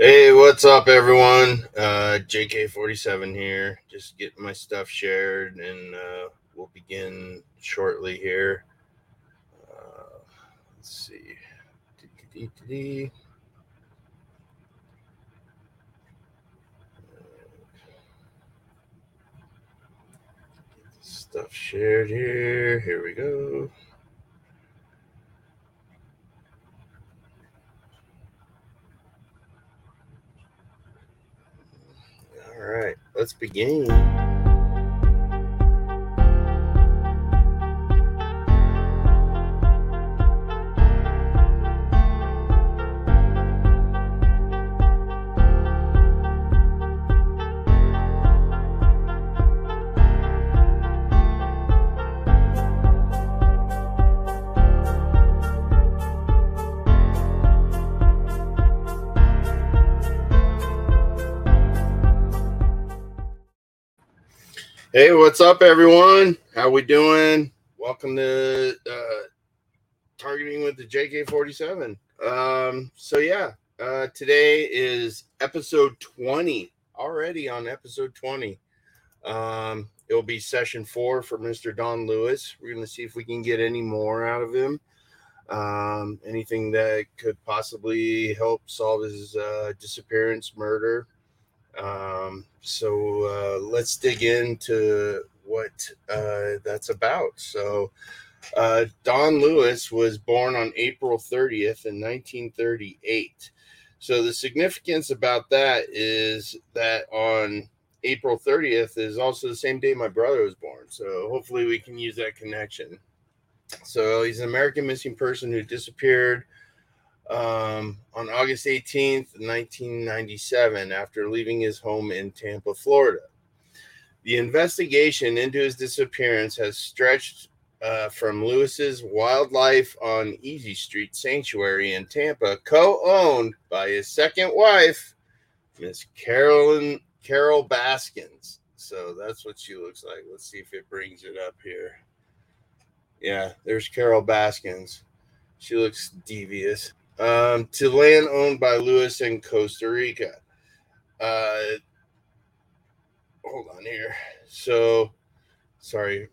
Hey, what's up, everyone? Uh, JK47 here. Just getting my stuff shared, and uh, we'll begin shortly here. Uh, let's see. Dee-dee-dee-dee. Stuff shared here. Here we go. All right, let's begin. Hey, what's up, everyone? How we doing? Welcome to uh, targeting with the JK47. Um, so yeah, uh, today is episode 20. Already on episode 20. Um, it'll be session four for Mr. Don Lewis. We're gonna see if we can get any more out of him. Um, anything that could possibly help solve his uh, disappearance, murder, um, so uh, let's dig into what uh, that's about. So, uh, Don Lewis was born on April 30th in 1938. So, the significance about that is that on April 30th is also the same day my brother was born. So, hopefully, we can use that connection. So, he's an American missing person who disappeared um, on August 18th, 1997, after leaving his home in Tampa, Florida. The investigation into his disappearance has stretched uh, from Lewis's Wildlife on Easy Street Sanctuary in Tampa, co-owned by his second wife, Miss Carolyn Carole Baskins. So that's what she looks like. Let's see if it brings it up here. Yeah, there's Carole Baskins. She looks devious um, to land owned by Lewis in Costa Rica. Uh, hold on here. So, sorry,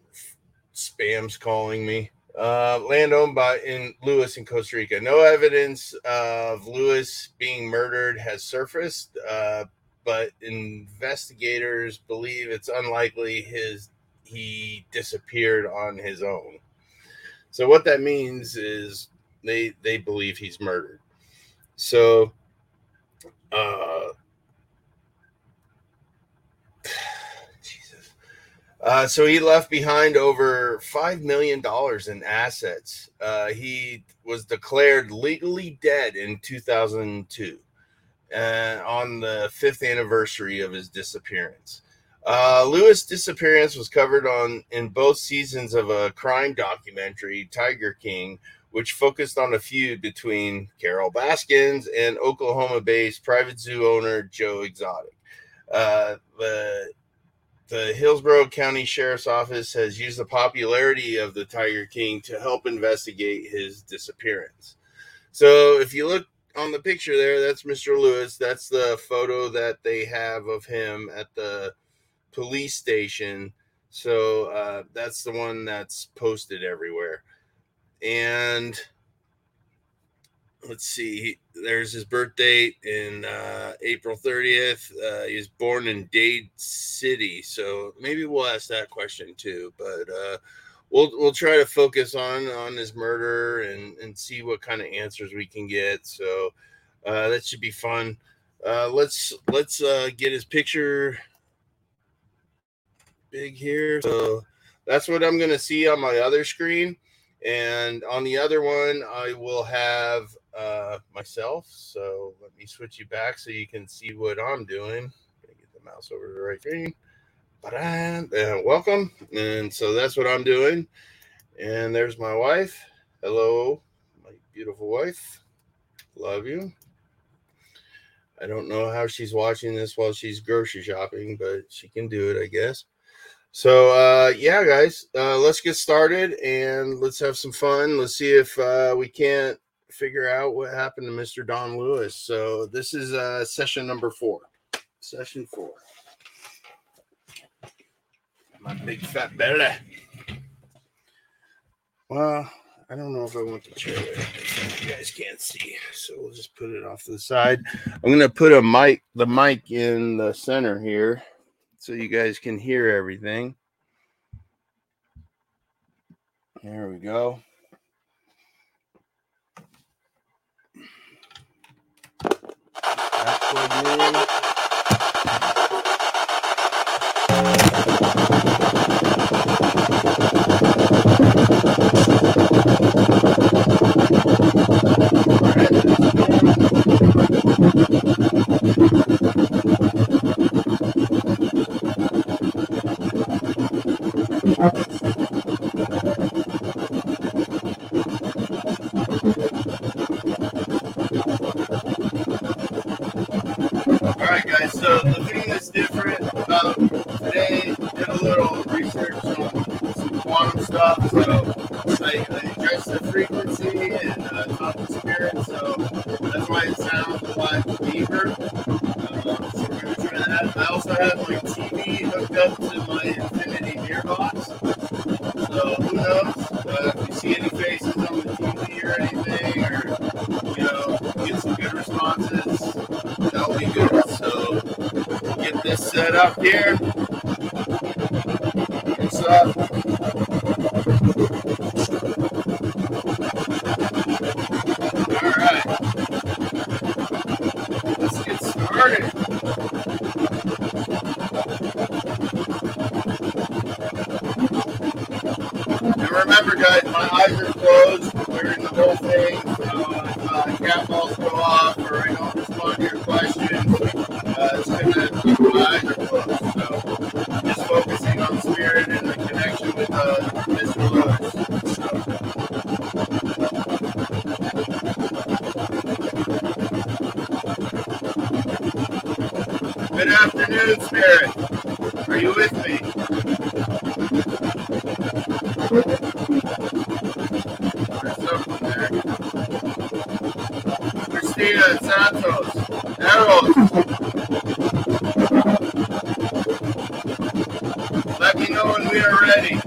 spam's calling me. Uh, land owned by in Lewis in Costa Rica. No evidence of Lewis being murdered has surfaced, uh, but investigators believe it's unlikely his he disappeared on his own. So what that means is they they believe he's murdered. So uh Jesus. Uh, so he left behind over five million dollars in assets. Uh, he was declared legally dead in 2002, uh, on the fifth anniversary of his disappearance. Uh, Lewis' disappearance was covered on in both seasons of a crime documentary, Tiger King, which focused on a feud between Carole Baskins and Oklahoma based private zoo owner Joe Exotic. Uh, the the Hillsborough County Sheriff's Office has used the popularity of the Tiger King to help investigate his disappearance. So, if you look on the picture there, that's Mr. Lewis. That's the photo that they have of him at the police station. So, uh, that's the one that's posted everywhere and let's see there's his birth date in uh, april 30th uh, he was born in dade city. So maybe we'll ask that question too but uh, we'll we'll try to focus on on his murder and and see what kind of answers we can get. So uh, that should be fun. Uh, let's let's uh, get his picture big here. So that's what i'm gonna see on my other screen and on the other one, I will have uh, myself. So let me switch you back so you can see what I'm doing. Get the mouse over to the right screen. And welcome. And so that's what I'm doing. And there's my wife. Hello, my beautiful wife. Love you. I don't know how she's watching this while she's grocery shopping, but she can do it, I guess. So uh, yeah, guys, uh, let's get started and let's have some fun. Let's see if uh, we can't figure out what happened to Mr. Don Lewis. So this is uh, session number four. Session four. My big fat belly. Well, I don't know if I want the chair there. You guys can't see, so we'll just put it off to the side. I'm gonna put a mic, the mic in the center here, so you guys can hear everything. There we go. That plugged in. All right, guys. So the thing that's different about today, did a little research on some quantum stuff. So I, I addressed the frequency and uh, talked to spirit. So that's why it sounds a lot deeper. Uh, so we're gonna try that. I also have my set up here. It's up. All right. Let's get started. And remember, guys, my eyes are closed during the whole thing. So if uh, cat balls go off or I don't afternoon, spirit. Are you with me? Christina Santos. Eros. Let me know when we are ready.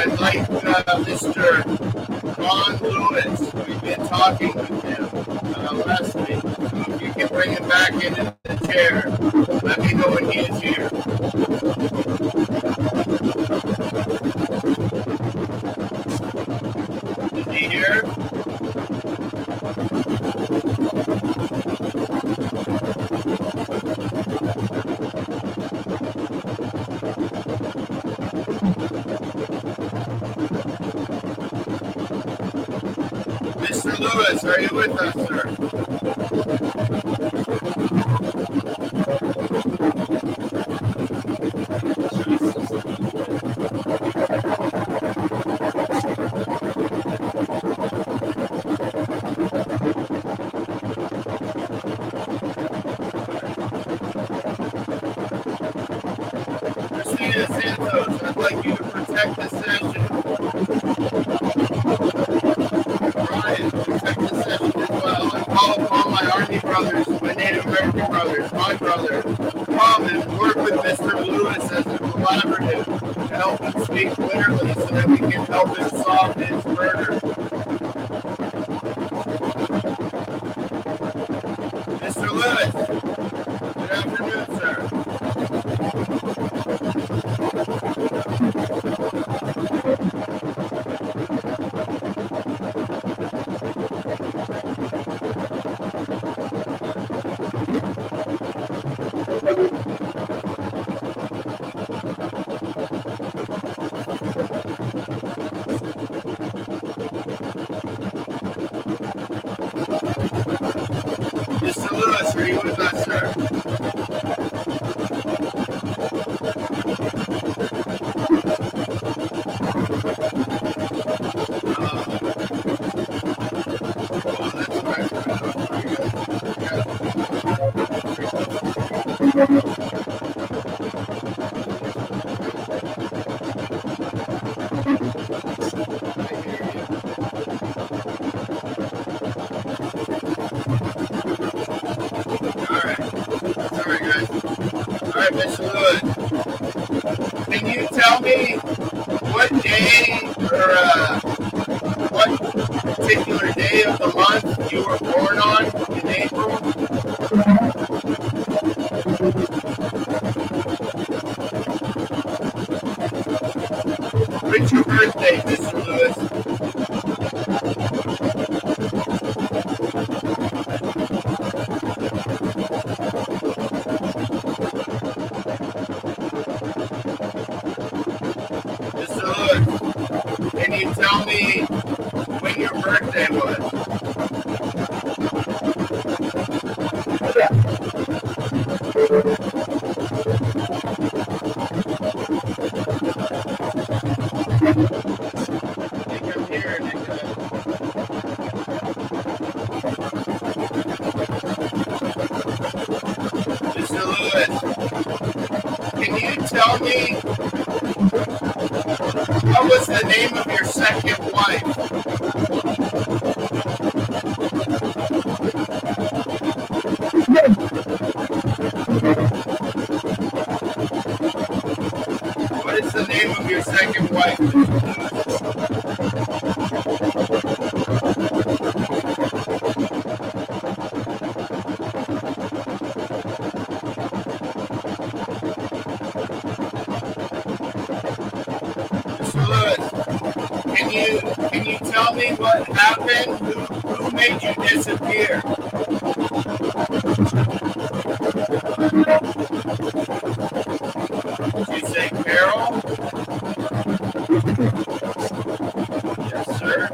I'd like uh, Mr. Ron Lewis. We've been talking with him uh, last week. You can bring him back into the chair, Lewis, are you with us, sir? Brothers, my Native American brothers, my brother, come and work with Mr. Lewis as a collaborative to help him speak clearly so that we can help him solve his murder. Mr. Lewis, or he would have not served. Uh, well, Can you tell me what day or uh, what particular day of the month you were born on in April? When's your birthday, Mr. Lewis? You tell me when your birthday was? Mr. Lewis, can you tell me was the name of your second wife? What is the name of your second wife? Can you can you tell me what happened? Who, who made you disappear? Did you say Carol? Yes, sir.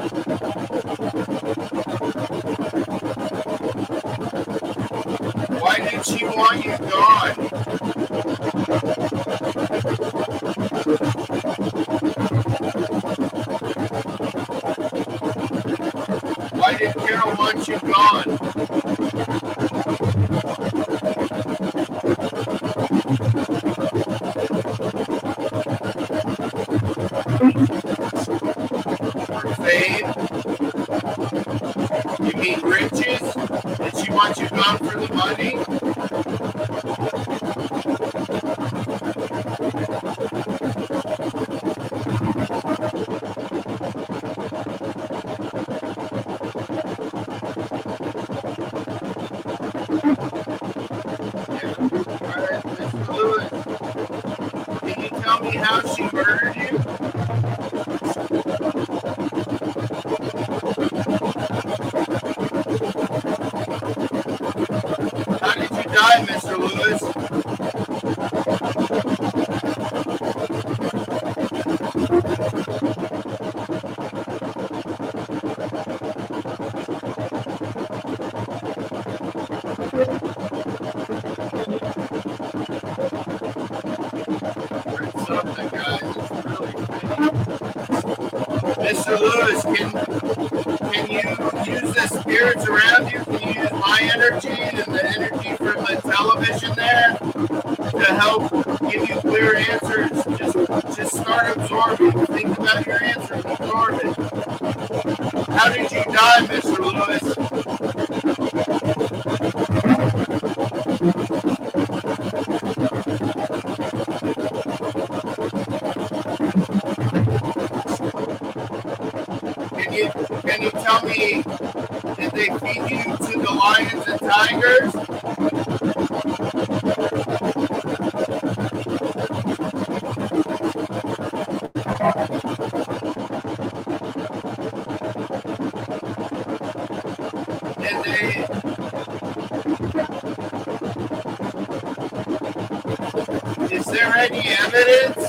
Why did she want you gone? Want you gone? Fame? You mean riches? She want you gone for the money? You how she murdered you? How did you die, Mr. Lewis? It's something, guys. It's really funny. Mr. Lewis, can can you use the spirits around you? Can you use my energy and the energy from the television there to help give you clear answers? Just just start absorbing. Think about your answers. Absorb it. How did you die, Mr. Lewis? Can you can you tell me did they feed you to the lions and tigers? Is there any evidence?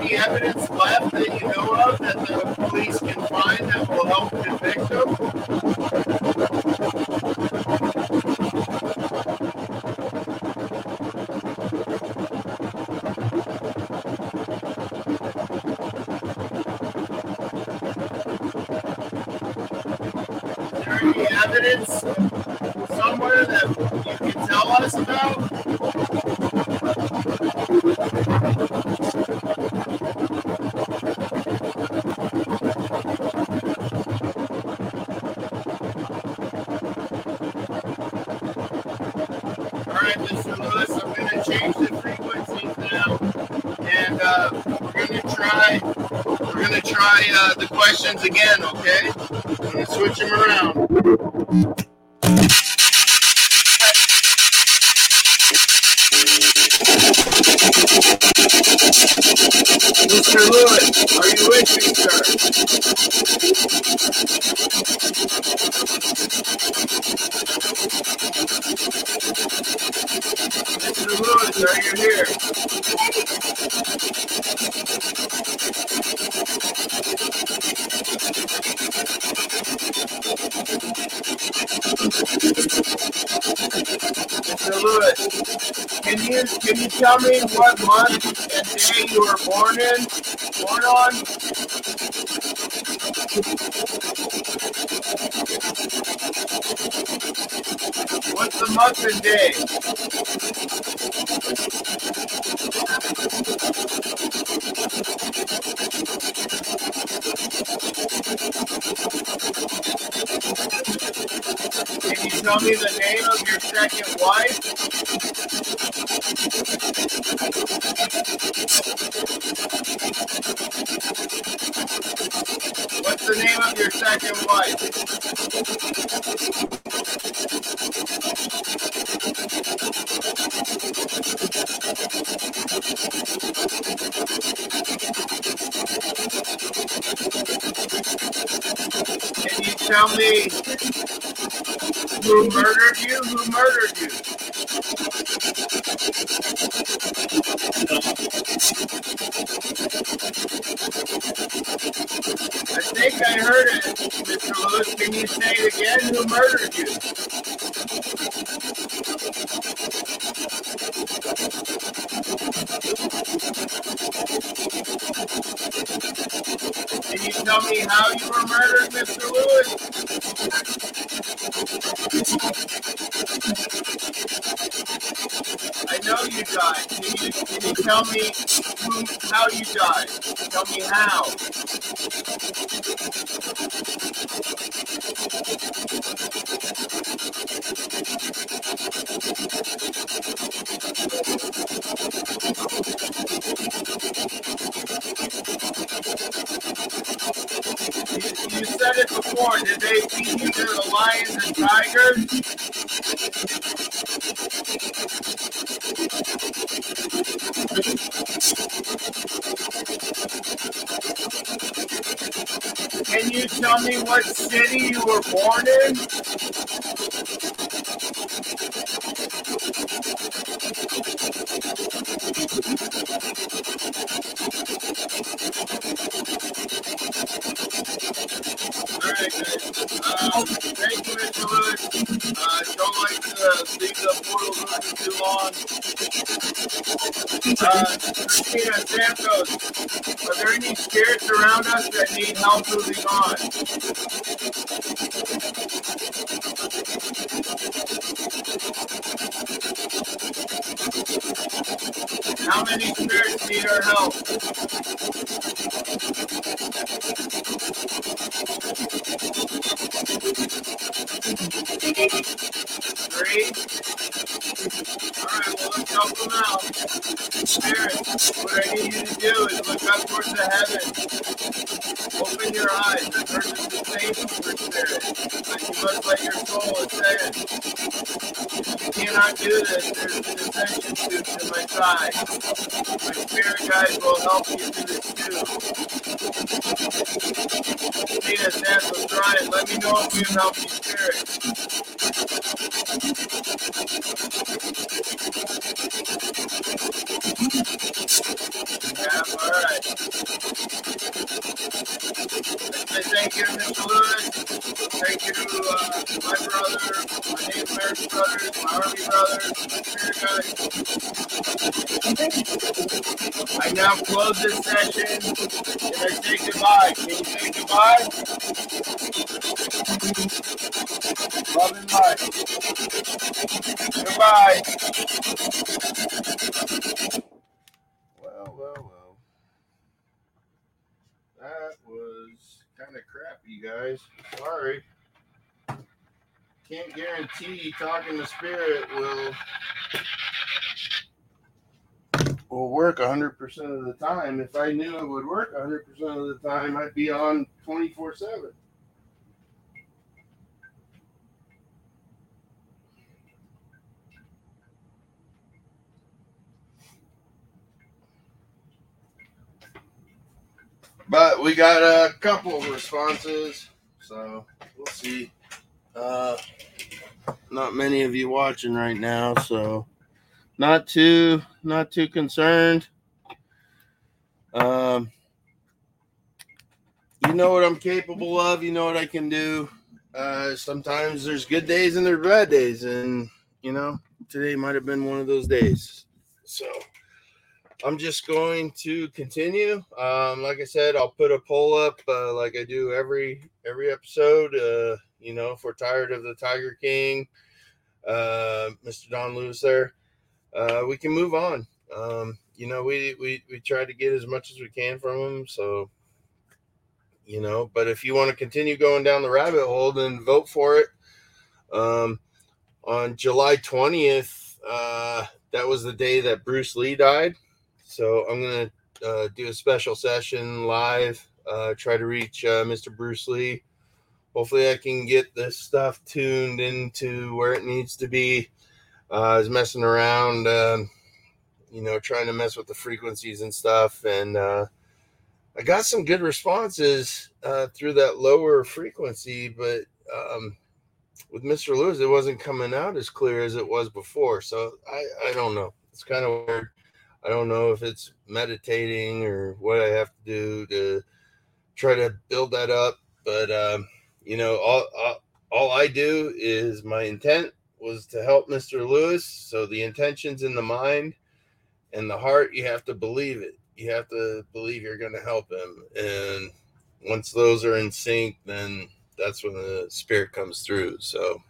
Any evidence left that you know of that the police can find that will help convict them? Is there any evidence somewhere that you uh, we're to try. We're to try uh, the questions again, okay? I'm to switch them around. Mr. Lewis, are you with me, sir? Mr. Lewis, are you here? Mr. Lewis, can you tell me what month and day you were born in? Born on? What's the month and day? Tell me the name of your second wife? What's the name of your second wife? Tell me who murdered you? Who murdered you? I think I heard it, Mr. Lewis. Can you say it again? Who murdered you? Can you tell me how you were murdered, Mr. Lewis? I know you died. Can you, can you tell me who, how you died? Tell me how. You, said it before. Did they feed you to the lions and tigers? Can you tell me what city you were born in? All right, guys. Um, thank you, Mr. Lewis. Uh, don't like to leave the portal running too long. Christina Santos, are there any spirits around us that need help moving on? How many spirits need our help? Three? All right, well, let's help them out. Spirit, what I need you to do is look up towards the heavens. Open your eyes. The person is safe for spirit. But you must let your soul ascend. You cannot do this. There's an ascension suit to my side. My spirit guides will help you through this too. Tina Santos, Ryan, let Yeah, all right. Thank you, Mr. Lewis. Thank you uh, my brother, my American brothers, my Army brothers, my guides. I now close this session and I say goodbye. Can you say goodbye? Love and light. Goodbye. Well, well, well. That was kind of crappy, guys. Sorry. Can't guarantee talking to spirit will will work 100% of the time. If I knew it would work 100% of the time, I'd be on 24 7. But we got a couple of responses, so we'll see. Uh, not many of you watching right now, so not too not too concerned. Um, you know what I'm capable of. You know what I can do. Uh, sometimes there's good days and there's bad days, and you know today might have been one of those days. So I'm just going to continue. Um, like I said, I'll put a poll up uh, like I do every every episode. Uh, you know, if we're tired of the Tiger King, uh, Mr. Don Lewis there uh, we can move on. Um, you know, we, we, we try to get as much as we can from him. So, you know, but if you want to continue going down the rabbit hole, then vote for it. Um, on July 20th, uh, that was the day that Bruce Lee died. So I'm going to uh, do a special session live, uh, try to reach uh, Mr. Bruce Lee. Hopefully, I can get this stuff tuned into where it needs to be uh, I was messing around, uh, you know, trying to mess with the frequencies and stuff, and uh, I got some good responses uh, through that lower frequency, but um, with Mr. Lewis, it wasn't coming out as clear as it was before. So I, I don't know. It's kind of weird. I don't know if it's meditating or what I have to do to try to build that up, but um, you know, all, all all I do is my intent was to help Mr. Lewis. So the intentions in the mind and the heart, you have to believe it. You have to believe you're going to help him. And once those are in sync, then that's when the spirit comes through. So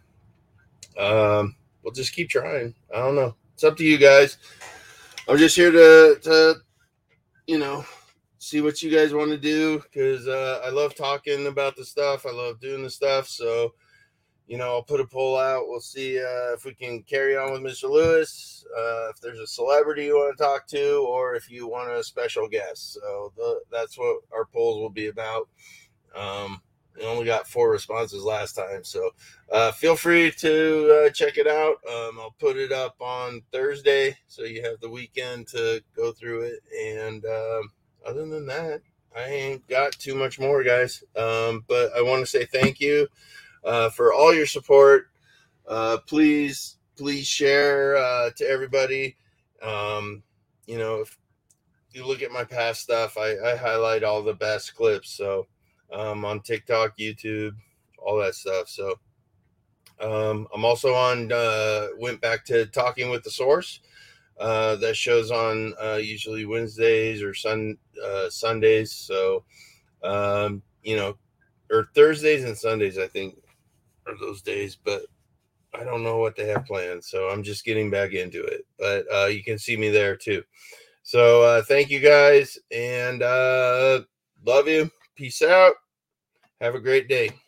um, we'll just keep trying. I don't know. It's up to you guys. I'm just here to, to you know, see what you guys want to do because uh, I love talking about the stuff. I love doing the stuff. So, you know, I'll put a poll out. We'll see uh, if we can carry on with Mr. Lewis. Uh, if there's a celebrity you want to talk to, or if you want a special guest. So the, that's what our polls will be about. Um, we only got four responses last time, so uh, feel free to uh, check it out. Um, I'll put it up on Thursday, so you have the weekend to go through it. And um, other than that, I ain't got too much more, guys. Um, but I want to say thank you uh, for all your support. Uh, please, please share uh, to everybody. Um, you know, if you look at my past stuff, I, I highlight all the best clips. So um, on TikTok, YouTube, all that stuff. So um, I'm also on, uh, went back to Talking with the Source. Uh, that shows on uh, usually Wednesdays or Sun uh, Sundays. So, um, you know, or Thursdays and Sundays, I think are those days, but I don't know what they have planned. So I'm just getting back into it. But uh, you can see me there too. So uh, thank you guys and love you. Peace out. Have a great day.